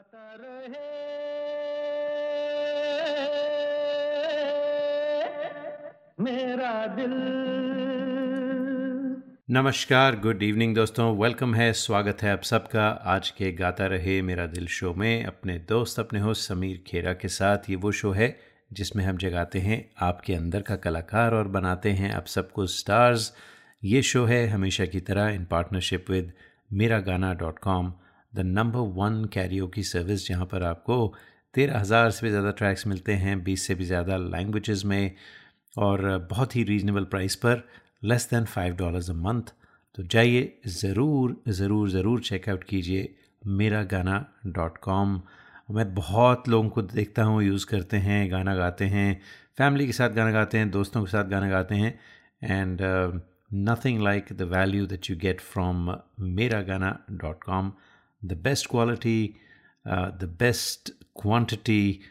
गाता रहे। मेरा दिल। नमस्कार गुड इवनिंग दोस्तों। वेलकम है, स्वागत है आप सबका। आज के गाता रहे मेरा दिल शो में अपने दोस्त, अपने होस्ट समीर खेरा के साथ। ये वो शो है जिसमें हम जगाते हैं आपके अंदर का कलाकार और बनाते हैं आप सबको स्टार्स ये शो है हमेशा की तरह इन partnership with Mera Gana dot com the number one karaoke की सर्विस जहाँ पर आपको तेरह हज़ार से भी ज़्यादा ट्रैक्स मिलते हैं, बीस से भी ज़्यादा लैंग्वेजेस में और बहुत ही रीजनेबल प्राइस पर less than five dollars a month तो जाइए, ज़रूर ज़रूर ज़रूर चेकआउट कीजिए मेरा गाना डॉट कॉम मैं बहुत लोगों को देखता हूँ यूज़ करते हैं, गाना गाते हैं फैमिली के साथ गाना गाते हैं, दोस्तों के साथ गाना गाते हैं and nothing like the value that you get from Mera Gana dot com the best quality, uh, the best quantity,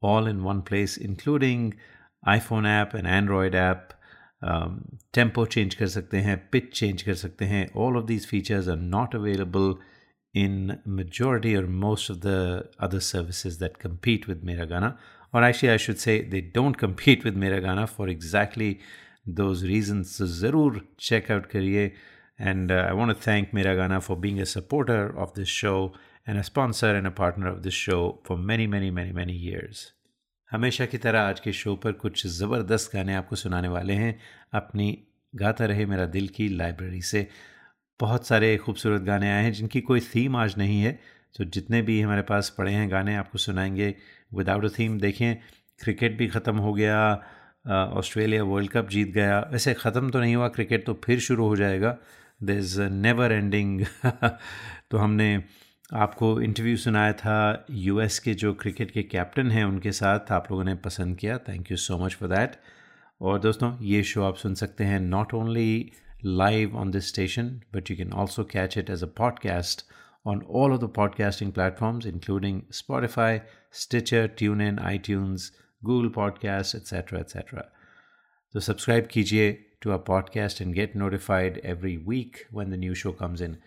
all in one place, including iPhone app and Android app. Um, tempo change कर सकते हैं pitch change कर सकते हैं all of these features are not available in majority or most of the other services that compete with Miragana or actually I should say they don't compete with Miragana for exactly those reasons so ज़रूर check out करिए And uh, I want to thank Miragana for being a supporter of this show and a sponsor and a partner of this show for many, many, many, many years. हमेशा की तरह आज के show पर कुछ ज़बरदस्त गाने आपको सुनाने वाले हैं। अपनी गाता रहे मेरा दिल की लाइब्रेरी से। बहुत सारे खूबसूरत गाने आए हैं जिनकी कोई थीम आज नहीं है। तो जितने भी हमारे पास पड़े हैं गाने आपको सुनाएँगे। विदाउट अ थीम देखें क्रिकेट भी ख़त्म हो गया ऑस्ट्रेलिया वर्ल्ड कप जीत गया। वैसे ख़त्म तो नहीं हुआ क्रिकेट तो फिर शुरू हो जाएगा। इज़ नेवर एंडिंग तो हमने आपको इंटरव्यू सुनाया था यूएस के जो क्रिकेट के कैप्टन हैं, उनके साथ आप लोगों ने पसंद किया। Thank you so much for that और दोस्तों, ये शो आप सुन सकते हैं not only live on this station but you can also catch it as a podcast on all of the podcasting platforms including Spotify Stitcher tune in iTunes Google podcast etcetera etcetera तो subscribe कीजिए। To our podcast and get notified every week when the new show comes in.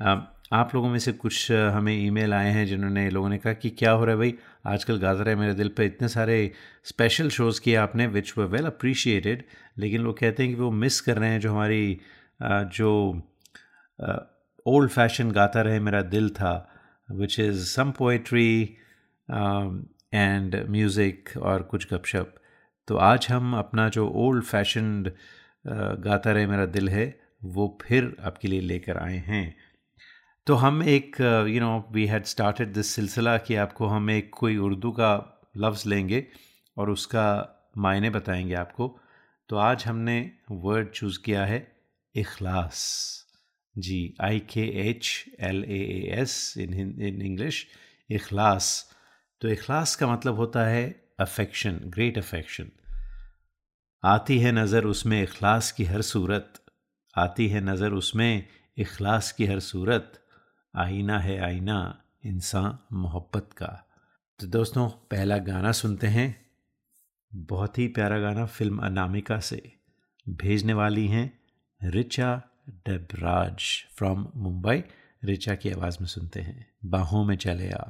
Um, आप लोगों में से कुछ हमें email आए हैं जिन्होंने लोगों ने कहा कि क्या हो रहा है भाई? आजकल गाजर है मेरे दिल पे। इतने सारे स्पेशल शोज़ किए आपने विच वर वेल अप्रिशिएटेड लेकिन लोग कहते हैं कि वो मिस कर रहे हैं जो हमारी जो ओल्ड फ़ैशन गाता रहे मेरा दिल था which is some poetry and music और कुछ गपशप। तो आज हम अपना जो ओल्ड फैशनड गाता रहे मेरा दिल है, वो फिर आपके लिए लेकर आए हैं। तो हम एक you know we had started this सिलसिला कि आपको हम एक कोई उर्दू का लफ्ज़ लेंगे और उसका मायने बताएँगे आपको। तो आज हमने वर्ड चूज़ किया है, इखलास। जी I K H L A S in in English इखलास। तो इखलास का मतलब होता है अफेक्शन ग्रेट अफेक्शन आती है नज़र उसमें इखलास की हर सूरत, आती है नज़र उसमें इखलास की हर सूरत, आईना है आईना, इंसान मोहब्बत का। तो दोस्तों, पहला गाना सुनते हैं। बहुत ही प्यारा गाना फ़िल्म अनामिका से। भेजने वाली हैं रिचा डबराज फ्रॉम मुंबई। रिचा की आवाज़ में सुनते हैं। बाहों में चले आ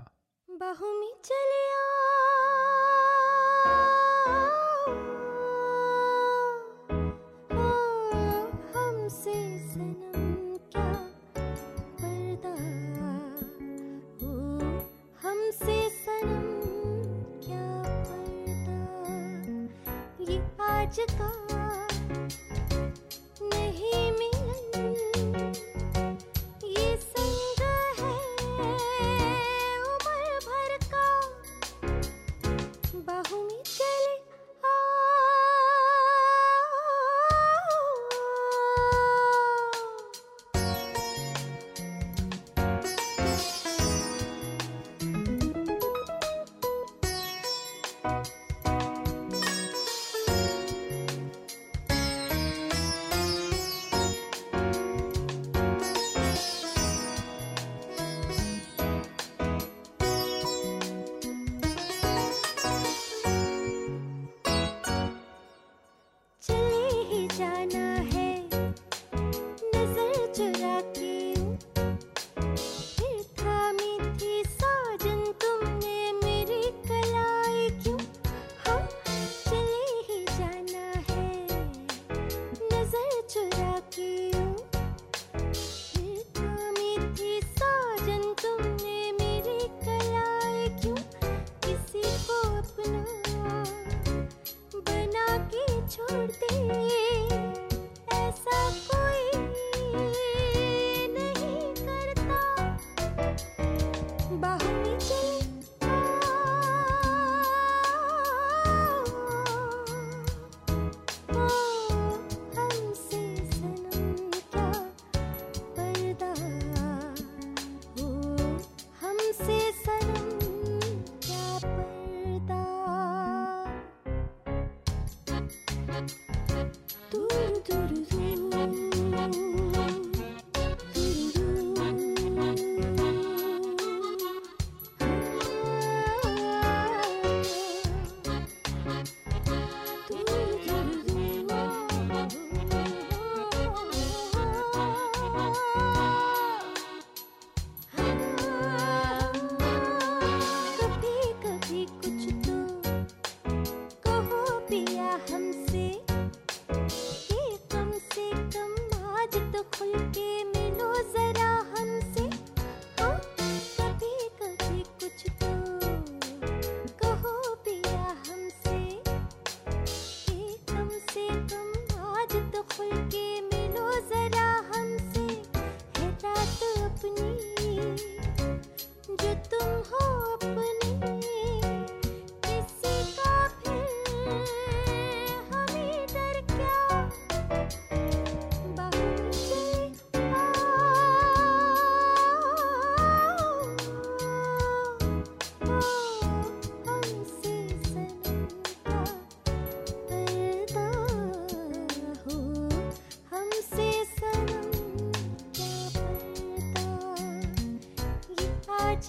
ये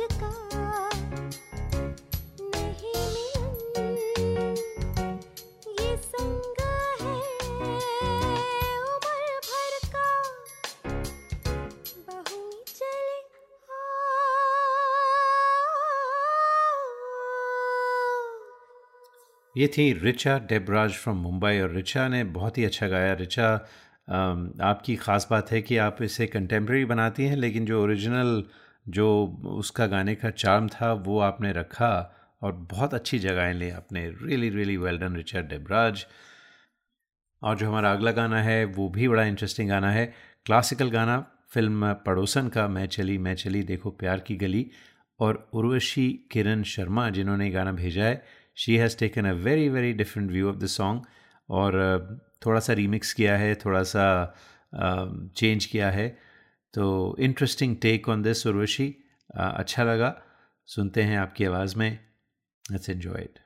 थी रिचा डेबराज फ्रॉम मुंबई और रिचा ने बहुत ही अच्छा गाया। रिचा आपकी ख़ास बात है कि आप इसे कंटेम्प्रेरी बनाती हैं, लेकिन जो ओरिजिनल जो उसका गाने का चार्म था, वो आपने रखा और बहुत अच्छी जगहें ली आपने। Really really well done Richa Debraj और जो हमारा अगला गाना है, वो भी बड़ा इंटरेस्टिंग गाना है। क्लासिकल गाना फ़िल्म पड़ोसन का, मैं चली मैं चली, देखो प्यार की गली। और उर्वशी किरण शर्मा, जिन्होंने गाना भेजा है she has taken a very very different view of the song और, थोड़ा सा रीमिक्स किया है, थोड़ा सा चेंज किया है। तो interesting take on this Urvashi अच्छा लगा। सुनते हैं आपकी आवाज़ में। Let's enjoy it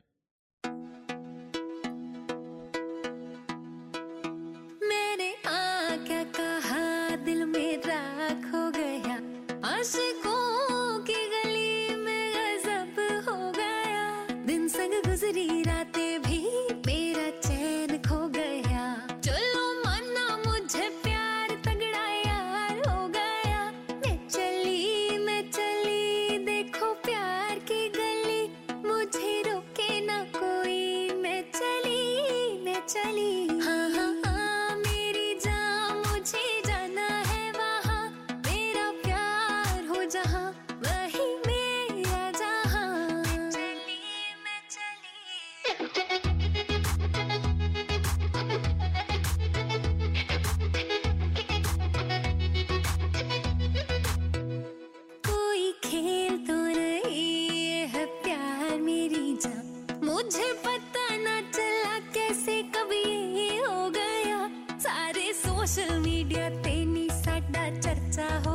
social media तेनी साडा चर्चा हो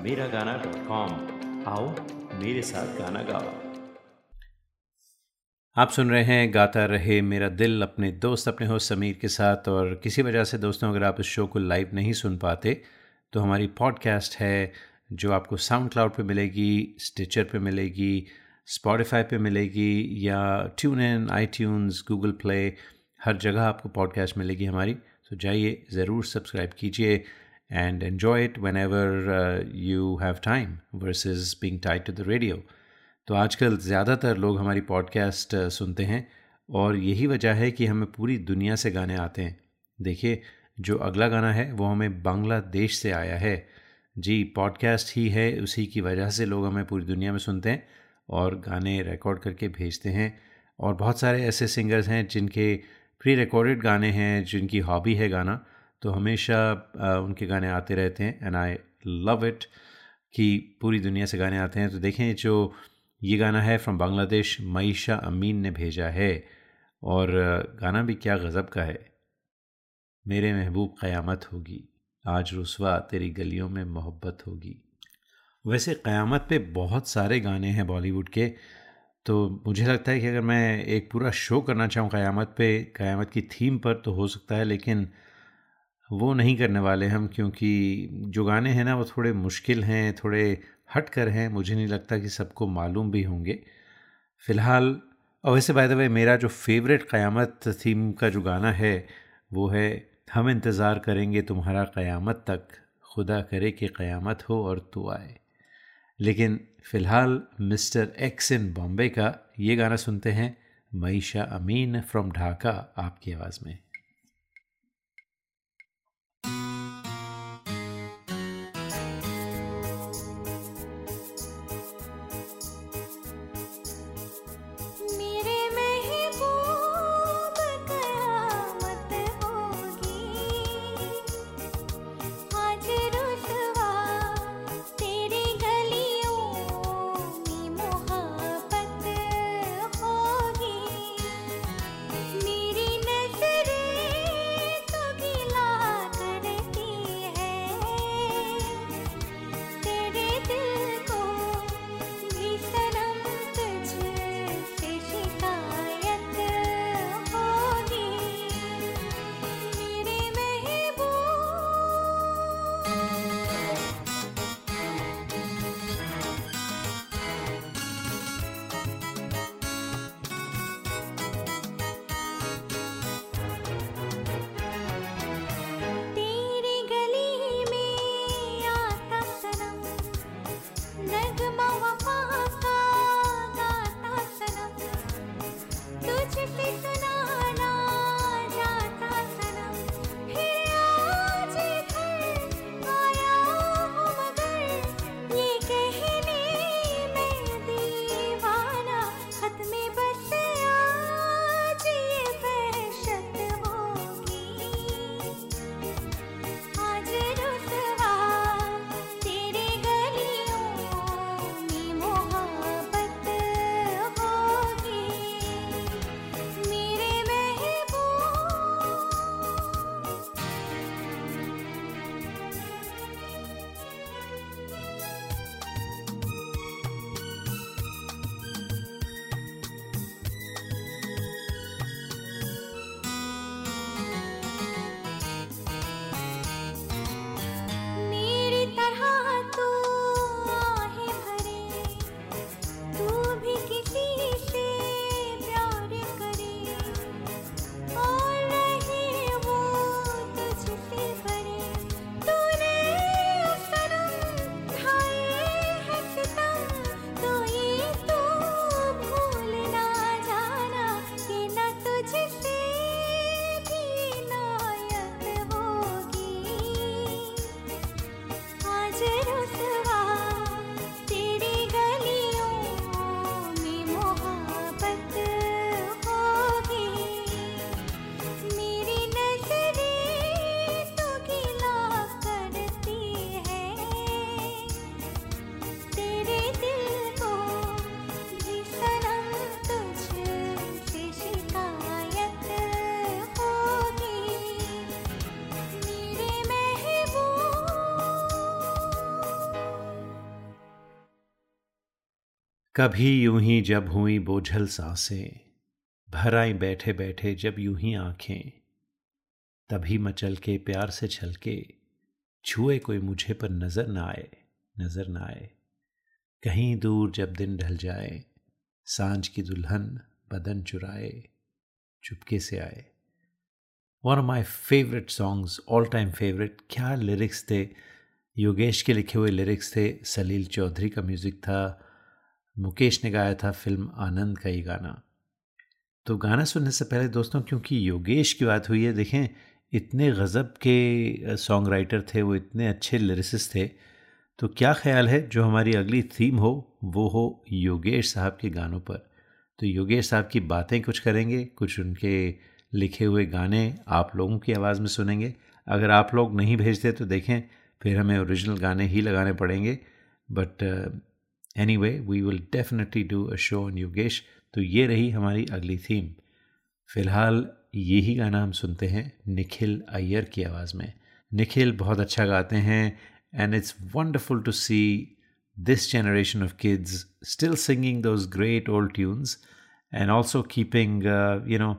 Miragana.com. आओ मेरे साथ गाना गाओ। आप सुन रहे हैं गाता रहे मेरा दिल अपने दोस्त अपने होस्ट समीर के साथ और किसी वजह से दोस्तों अगर आप इस शो को लाइव नहीं सुन पाते तो हमारी पॉडकास्ट है जो आपको साउंड क्लाउड पर मिलेगी स्टिचर पे मिलेगी स्पॉटिफाई पे मिलेगी या tune in iTunes Google play हर जगह आपको पॉडकास्ट मिलेगी हमारी। तो जाइए, ज़रूर सब्सक्राइब कीजिए। And enjoy it whenever you have time versus being tied to the radio तो आजकल ज़्यादातर लोग हमारी पॉडकास्ट सुनते हैं और यही वजह है कि हमें पूरी दुनिया से गाने आते हैं। देखिए, जो अगला गाना है, वो हमें बांग्लादेश से आया है। जी पॉडकास्ट ही है, उसी की वजह से लोग हमें पूरी दुनिया में सुनते हैं और गाने रिकॉर्ड करके भेजते हैं। और बहुत सारे ऐसे सिंगर्स हैं जिनके प्री रिकॉर्डेड गाने हैं, जिनकी हॉबी है गाना। तो हमेशा उनके गाने आते रहते हैं एंड आई लव इट कि पूरी दुनिया से गाने आते हैं। तो देखें जो ये गाना है फ्रॉम बांग्लादेश मईशा अमीन ने भेजा है, और गाना भी क्या गज़ब का है। मेरे महबूब क़यामत होगी, आज रसवा तेरी गलियों में मोहब्बत होगी। वैसे क़यामत पे बहुत सारे गाने हैं बॉलीवुड के तो मुझे लगता है कि अगर मैं एक पूरा शो करना चाहूँ क़यामत पे, क़यामत की थीम पर तो हो सकता है, लेकिन वो नहीं करने वाले हम, क्योंकि जो गाने हैं ना, वो थोड़े मुश्किल हैं, थोड़े हट कर हैं। मुझे नहीं लगता कि सबको मालूम भी होंगे। फ़िलहाल, और वैसे बाय द वे मेरा जो फेवरेट क़यामत थीम का जो गाना है, वो है, हम इंतज़ार करेंगे तुम्हारा क़यामत तक। खुदा करे कि क़यामत हो और तू आए। लेकिन फ़िलहाल, मिस्टर एक्स इन बॉम्बे का ये गाना सुनते हैं, मईशा अमीन फ्रॉम ढाका आपकी आवाज़ में। कभी यूँ ही जब हुई बोझल साँसें भर आई बैठे बैठे जब यूँ ही आँखें, तभी मचल के प्यार से छल के छुए कोई मुझे पर नज़र ना आए, नज़र ना आए। कहीं दूर जब दिन ढल जाए, साँझ की दुल्हन बदन चुराए, चुपके से आए। One of my favourite songs all time favourite क्या लिरिक्स थे? योगेश के लिखे हुए लिरिक्स थे, सलील चौधरी का म्यूज़िक था मुकेश ने गाया था फ़िल्म आनंद का ये गाना। तो गाना सुनने से पहले दोस्तों, क्योंकि योगेश की बात हुई है, देखें, इतने गज़ब के सॉन्ग राइटर थे, वो इतने अच्छे लिरिसिस थे तो क्या ख्याल है जो हमारी अगली थीम हो, वो हो योगेश साहब के गानों पर। तो योगेश साहब की बातें कुछ करेंगे, कुछ उनके लिखे हुए गाने आप लोगों की आवाज़ में सुनेंगे। अगर आप लोग नहीं भेजते तो देखें, फिर हमें ओरिजिनल गाने ही लगाने पड़ेंगे but anyway we will definitely do a show on Yogesh तो ये रही हमारी अगली थीम फ़िलहाल यही गाना हम सुनते हैं निखिल अय्यर की आवाज़ में। निखिल बहुत अच्छा गाते हैं and it's wonderful to see this generation of kids still singing those great old tunes and also keeping you know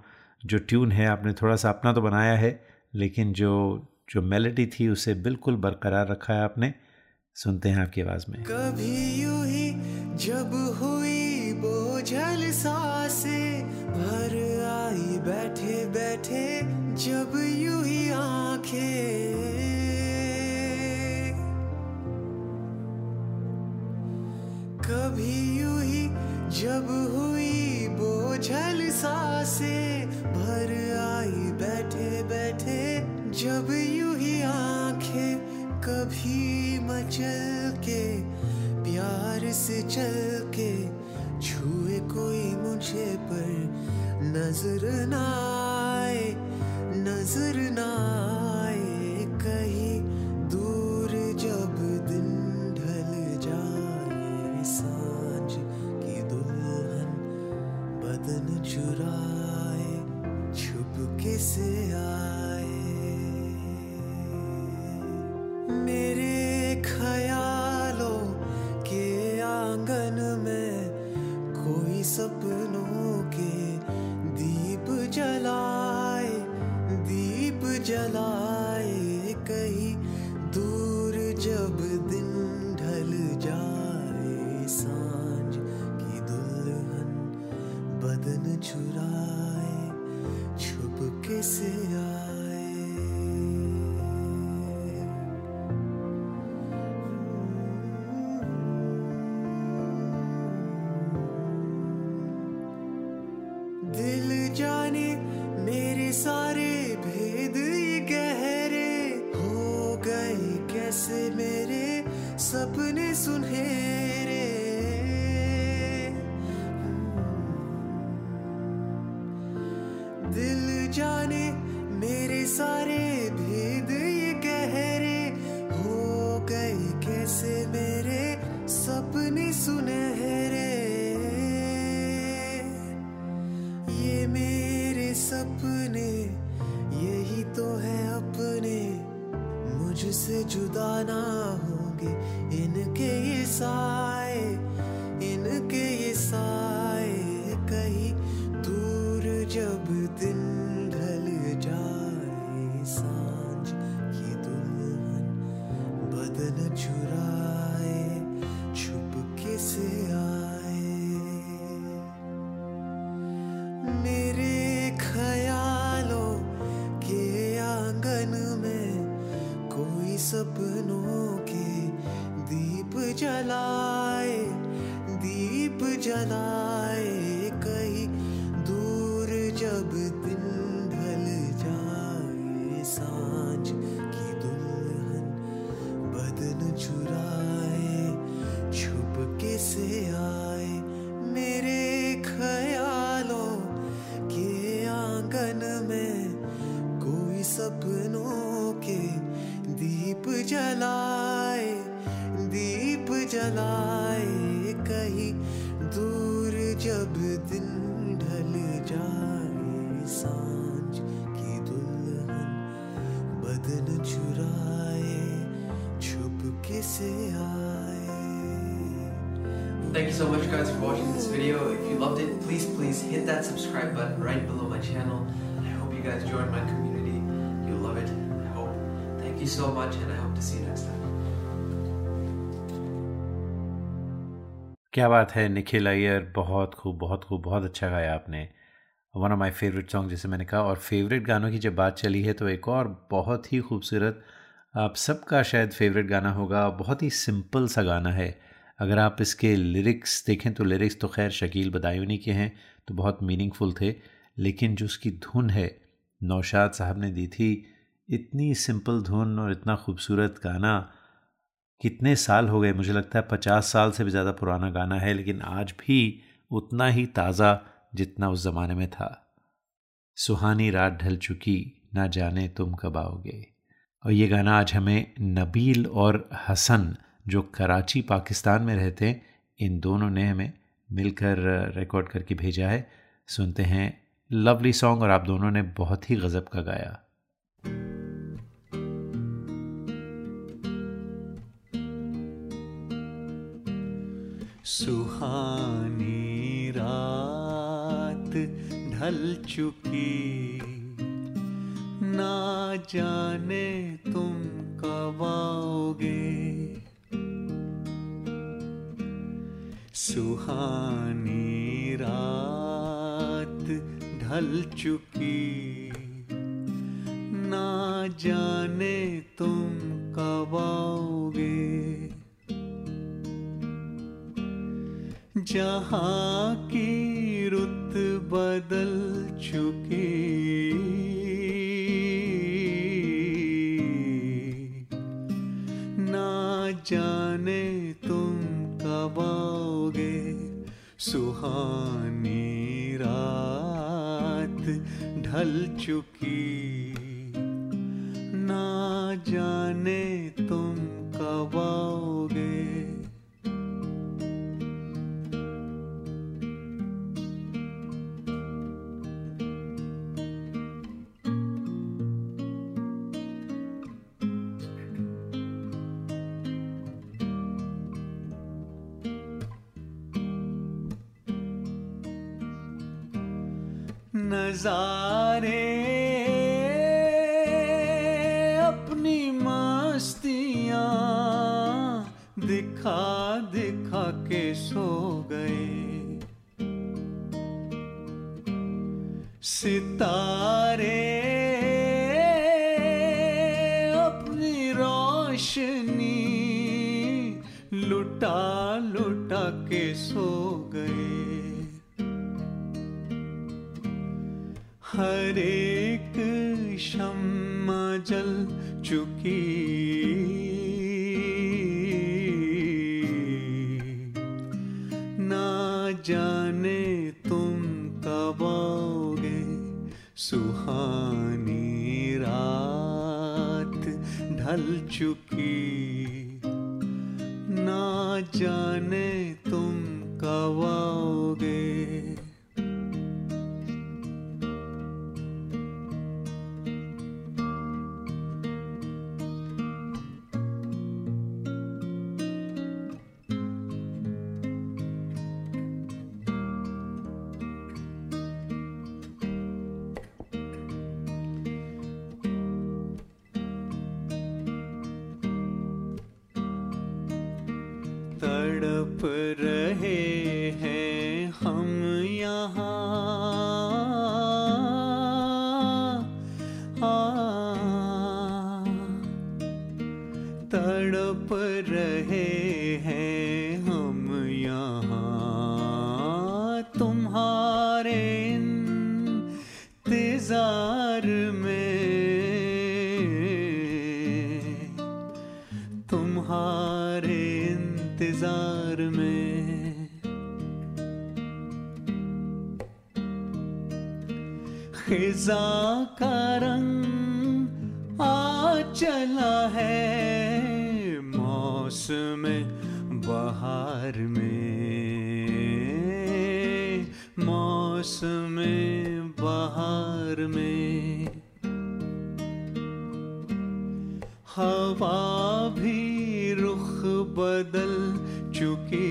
जो ट्यून है, आपने थोड़ा सा अपना तो बनाया है, लेकिन जो जो मेलेडी थी, उसे बिल्कुल बरकरार रखा है आपने। सुनते हैं आपकी आवाज़ में। कभी यू ही जब हुई बोझल सासे, भर आई बैठे बैठे, जब यू ही आँखें। कभी यू ही जब हुई बोझल सासे, भर आई बैठे बैठे, जब मचल के प्यार से चल के छुए कोई मुझे पर नज़र ना कैसे मेरे सपने सुनहरे। दिल जाने मेरे सारे भेद ये गहरे हो गए कैसे मेरे सपने सुनहरे। जलाए कहीं दूर जब दिन ढल जाए सांझ की दुल्हन बदन चुराए छुपके से आए Thank you so much guys for watching this video. If you loved it, please, please hit that subscribe button right below my channel. I hope you guys join my community. You'll love it. I hope. Thank you so much and I hope to see you next time. क्या बात है, निखिल अय्यर। बहुत खूब बहुत खूब, बहुत अच्छा गाया आपने। One of my favourite song जैसे मैंने कहा। और फेवरेट गानों की जब बात चली है तो एक और बहुत ही खूबसूरत, आप सबका शायद फेवरेट गाना होगा। बहुत ही सिंपल सा गाना है। अगर आप इसके लिरिक्स देखें तो लिरिक्स तो खैर शकील बदायूनी के हैं तो बहुत मीनिंगफुल थे। लेकिन जो उसकी धुन है, नौशाद साहब ने दी थी, इतनी सिंपल धुन और इतना खूबसूरत गाना कितने साल हो गए? मुझे लगता है पचास साल से भी ज़्यादा पुराना गाना है, लेकिन आज भी उतना ही ताज़ा जितना उस ज़माने में था। सुहानी रात ढल चुकी, ना जाने तुम कब आओगे। और ये गाना आज हमें नबील और हसन, जो कराची, पाकिस्तान में रहते हैं, इन दोनों ने हमें मिलकर रिकॉर्ड करके भेजा है। सुनते हैं, लवली सॉन्ग और आप दोनों ने बहुत ही गज़ब का गाया। सुहानी रात ढल चुकी। ना जाने तुम कब आओगे। सुहानी रात ढल चुकी। ना जाने जहाँ की रुत बदल चुकी। ना जाने तुम कब आओगे सुहानी रात ढल चुकी। ना जाने तुम कब आओगे नजारे अपनी मस्तियाँ दिखा दिखा के सो गए। सितारे, अपनी रोशनी लुटा लुटा के सो गए। हर तुम्हारे इंतज़ार में। खिजा का रंग आ चला है मौसम बहार में। मौसम बहार में। हवा बदल चुकी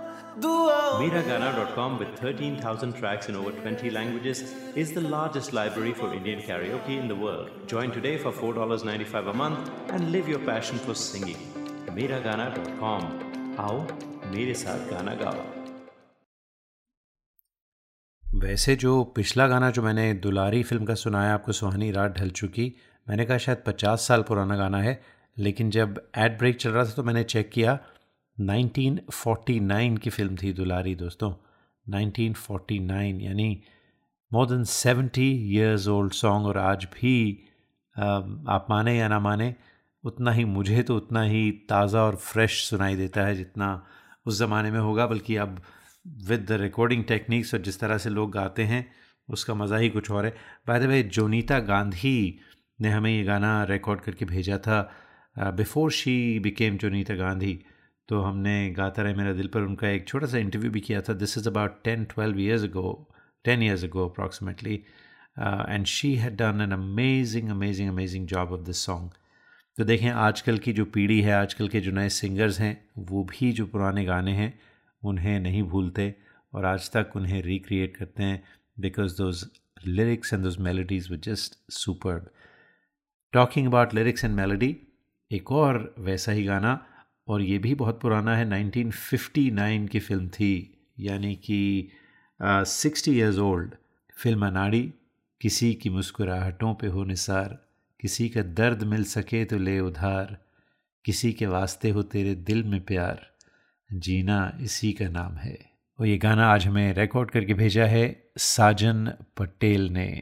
दुआ Mera Gana.com with 13,000 tracks in over 20 languages is the largest library for Indian karaoke in the world. Join today for $4.95 a month and live your passion for singing. Miragana.com. आओ मेरे साथ गाना गाओ वैसे जो पिछला गाना जो मैंने दुलारी फ़िल्म का सुनाया आपको सुहानी रात ढल चुकी मैंने कहा शायद 50 साल पुराना गाना है लेकिन जब एड ब्रेक चल रहा था तो मैंने चेक किया 1949 की फ़िल्म थी दुलारी दोस्तों। 1949 यानी more than 70 years old song और आज भी आप माने या ना माने, उतना ही मुझे तो उतना ही ताज़ा और फ्रेश सुनाई देता है जितना उस ज़माने में होगा, बल्कि अब विद द रिकॉर्डिंग टेक्निक्स और जिस तरह से लोग गाते हैं, उसका मज़ा ही कुछ और है। By the way Jonita Gandhi ने हमें ये गाना रिकॉर्ड करके भेजा था before she became Jonita Gandhi. तो हमने गाता रहे मेरा दिल पर। उनका एक छोटा सा इंटरव्यू भी किया था। This is about ten twelve years ago ten years ago approximately and she had done an amazing amazing amazing job of this song तो देखें, आजकल की जो पीढ़ी है, आजकल के जो नए सिंगर्स हैं, वो भी जो पुराने गाने हैं, उन्हें नहीं भूलते और आज तक उन्हें रिक्रिएट करते हैं because those lyrics and those melodies were just super talking about lyrics and melody एक और वैसा ही गाना और ये भी बहुत पुराना है 1959 की फ़िल्म थी, यानी कि सिक्सटी ईयर्स ओल्ड फ़िल्म अनाड़ी। किसी की मुस्कुराहटों पे हो निसार, किसी का दर्द मिल सके तो ले उधार, किसी के वास्ते हो तेरे दिल में प्यार। जीना इसी का नाम है। और ये गाना आज हमें रिकॉर्ड करके भेजा है, साजन पटेल ने।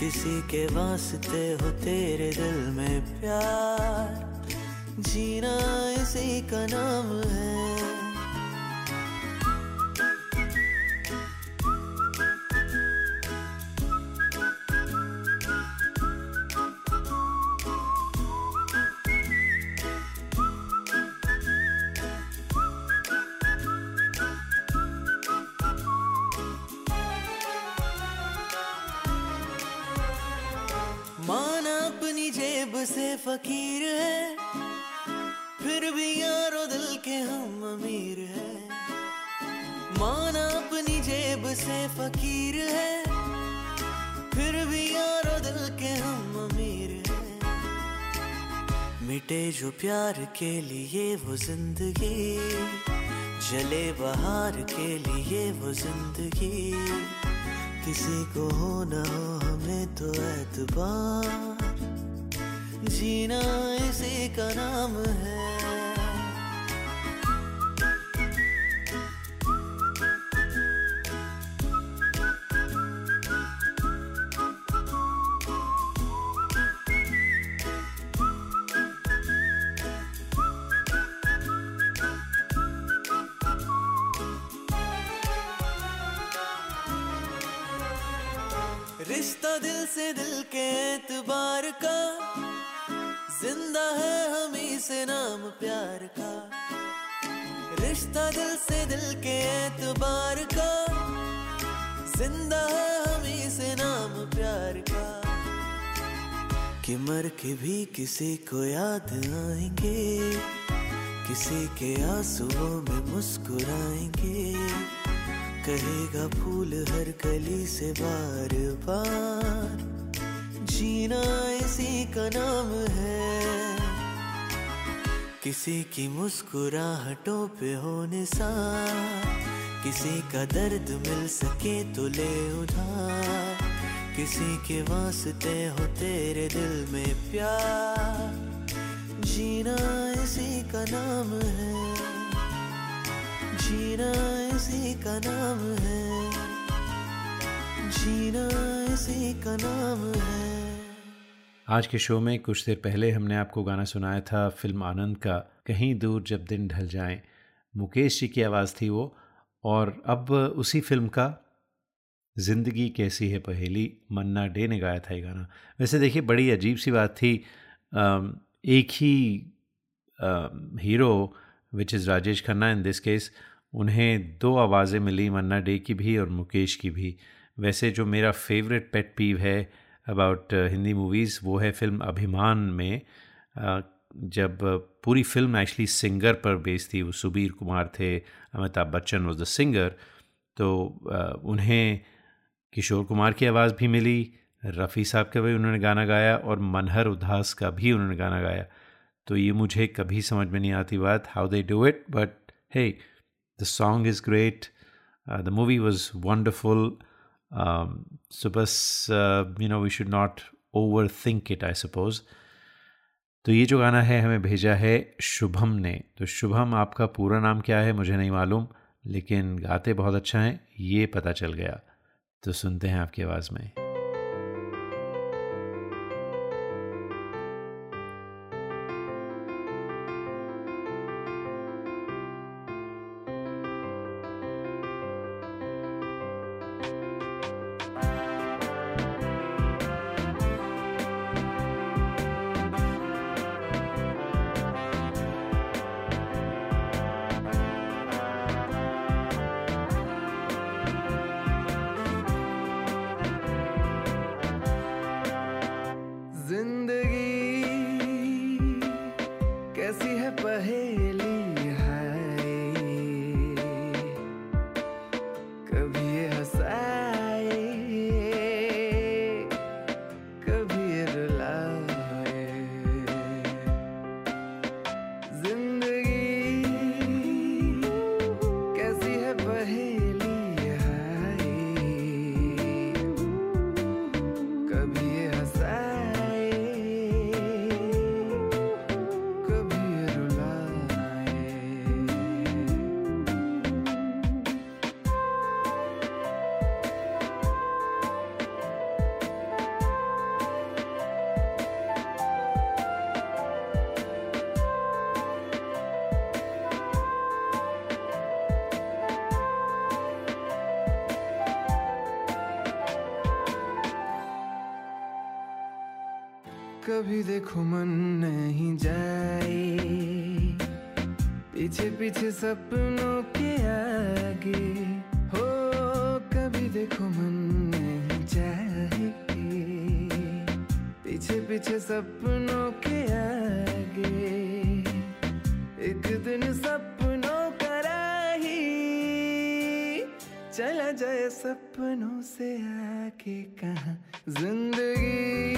किसी के वास्ते हो तेरे दिल में प्यार। जीना इसी का नाम है। फकीर है, फिर भी यारो दिल के हम अमीर है। माना अपनी जेब से फकीर है, फिर भी यारो दिल के हम अमीर है। मिटे जो प्यार के लिए वो ज़िंदगी, जले बहार के लिए वो ज़िंदगी। किसी को हो ना हो हमें तो एतबार। जीना इसी का नाम है। रिश्ता दिल से दिल के एतबार का। ज़िंदा है हमी से नाम प्यार का। कि मर के भी किसी को याद आएँगे, किसी के आंसुओं में मुस्कुराएँगे। कहेगा फूल हर कली से बार बार, जीना इसी का नाम है। किसी की मुस्कुराहटों पे होने सा किसी का दर्द मिल सके तो ले उधार, किसी के वास्ते हो तेरे दिल में प्यार। जीना इसी का नाम है, जीना इसी का नाम है, जीना इसी का नाम है। आज के शो में कुछ देर पहले हमने आपको गाना सुनाया था फ़िल्म आनंद का, कहीं दूर जब दिन ढल जाए। मुकेश जी की आवाज़ थी वो, और अब उसी फ़िल्म का, ज़िंदगी कैसी है पहेली, मन्ना डे ने गाया था ये गाना। वैसे देखिए, बड़ी अजीब सी बात थी एक ही hero which is Rajesh Khanna in this case उन्हें दो आवाज़ें मिली, मन्ना डे की भी और मुकेश की भी। वैसे जो मेरा फेवरेट पेट पीव है अबाउट हिंदी मूवीज़ वो है फ़िल्म अभिमान में uh, जब पूरी फ़िल्म एक्चुअली सिंगर पर बेस्ड थी वो सुबीर कुमार थे Amitabh Bachchan was the singer तो uh, उन्हें किशोर कुमार की आवाज़ भी मिली रफ़ी साहब का भी उन्होंने गाना गाया और मनहर उदास का भी उन्होंने गाना गाया। तो ये मुझे कभी समझ में नहीं आती बात how they do it but hey the song is great the movie was wonderful so बस you know we should not overthink it I suppose तो ये जो गाना है, हमें भेजा है शुभम ने। तो शुभम, आपका पूरा नाम क्या है, मुझे नहीं मालूम, लेकिन गाते बहुत अच्छा हैं, ये पता चल गया। तो सुनते हैं आपकी आवाज़ में। कभी देखो मन नहीं जाए। पीछे पीछे सपनों के आगे। हो, कभी देखो मन नहीं जाए। पीछे पीछे सपनों के आगे। एक दिन सपनों का राही। चला जाए सपनों से आके कहा? ज़िंदगी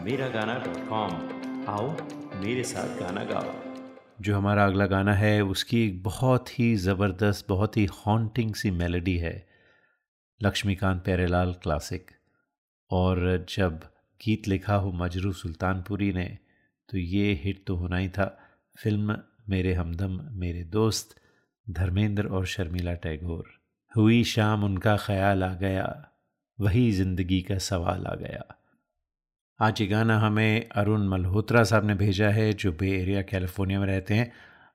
Meragana.com आओ मेरे साथ गाना गाओ। जो हमारा अगला गाना है, उसकी एक बहुत ही ज़बरदस्त, बहुत ही हॉन्टिंग सी मेलोडी है, लक्ष्मीकांत प्यारेलाल क्लासिक और जब गीत लिखा हो मजरू सुल्तानपुरी ने तो ये हिट तो होना ही था। फ़िल्म मेरे हमदम, मेरे दोस्त, धर्मेंद्र और शर्मिला टैगोर। हुई शाम उनका ख्याल आ गया, वही ज़िंदगी का सवाल आ गया। आज ये गाना हमें अरुण मल्होत्रा साहब ने भेजा है, जो बे एरिया, कैलिफ़ोर्निया में रहते हैं।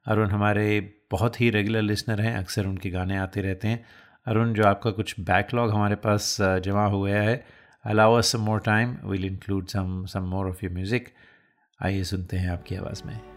अरुण हमारे बहुत ही रेगुलर लिसनर हैं, अक्सर उनके गाने आते रहते हैं। अरुण, जो आपका कुछ बैकलॉग हमारे पास जमा हो गया है allow us some more time will include some some more of your music आइए सुनते हैं आपकी आवाज़ में।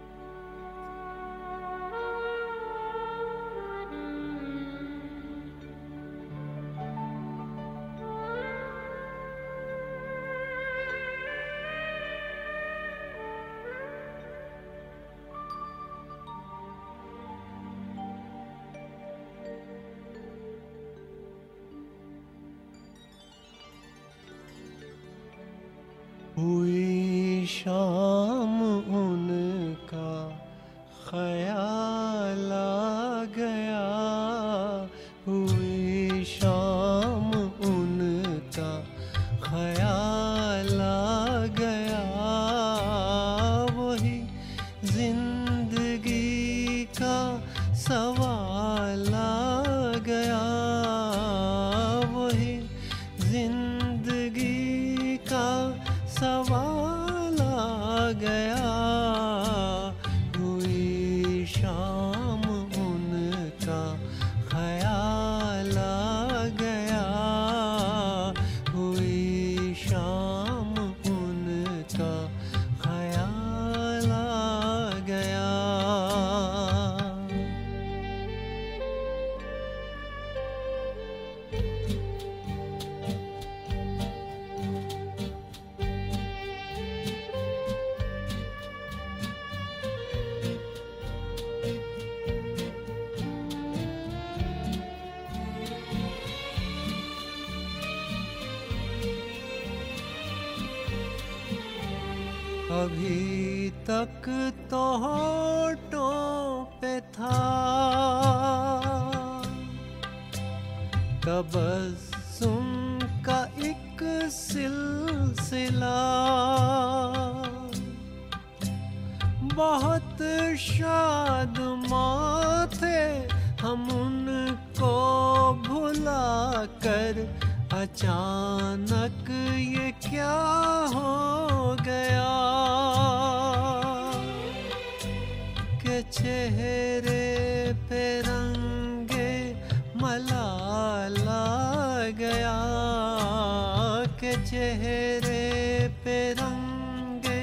पे रंगे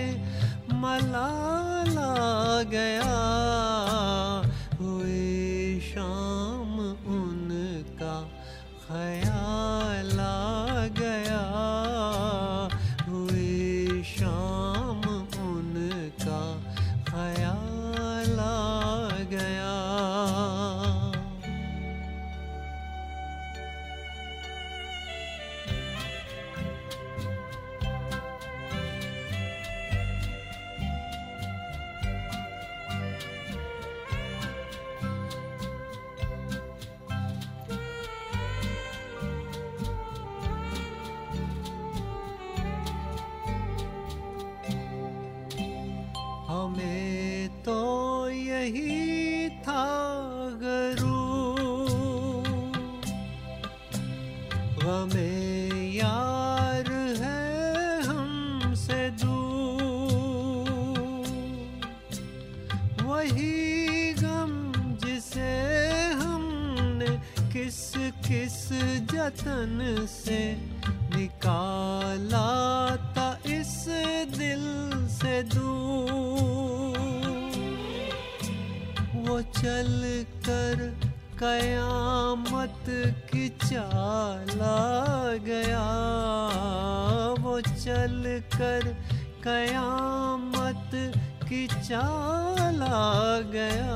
मलाला गया। चाला गया।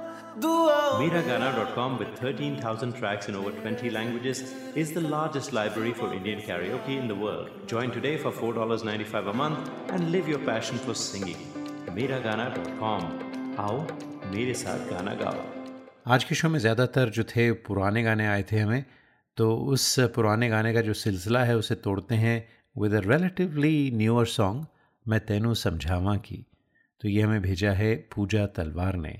Com with 13,000 tracks in over 20 languages is the largest library for Indian karaoke in the world. Join today for $4.95 a month and live your passion for singing. गाना आओ मेरे साथ गाना गाओ आज के शो में ज़्यादातर जो थे पुराने गाने आए थे हमें तो उस पुराने गाने का जो सिलसिला है उसे तोड़ते हैं with a relatively newer song मैं तेनू समझावा की तो ये हमें भेजा है पूजा तलवार ने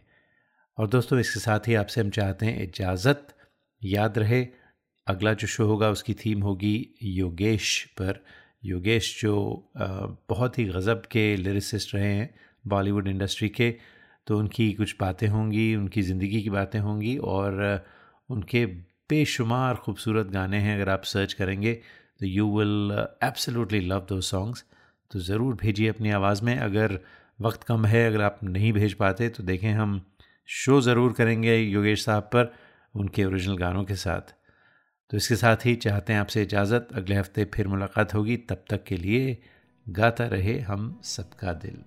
और दोस्तों, इसके साथ ही आपसे हम चाहते हैं इजाज़त। याद रहे, अगला जो शो होगा, उसकी थीम होगी योगेश पर। योगेश जो बहुत ही गज़ब के लिरिसिस्ट रहे हैं बॉलीवुड इंडस्ट्री के तो उनकी कुछ बातें होंगी, उनकी ज़िंदगी की बातें होंगी और उनके बेशुमार खूबसूरत गाने हैं, अगर आप सर्च करेंगे तो you will absolutely love those songs तो ज़रूर भेजिए अपनी आवाज़ में। अगर वक्त कम है, अगर आप नहीं भेज पाते तो देखें हम शो ज़रूर करेंगे योगेश साहब पर उनके ओरिजिनल गानों के साथ। तो इसके साथ ही चाहते हैं आपसे इजाज़त। अगले हफ़्ते फिर मुलाकात होगी। तब तक के लिए गाता रहे हम सबका दिल।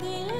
तू दिल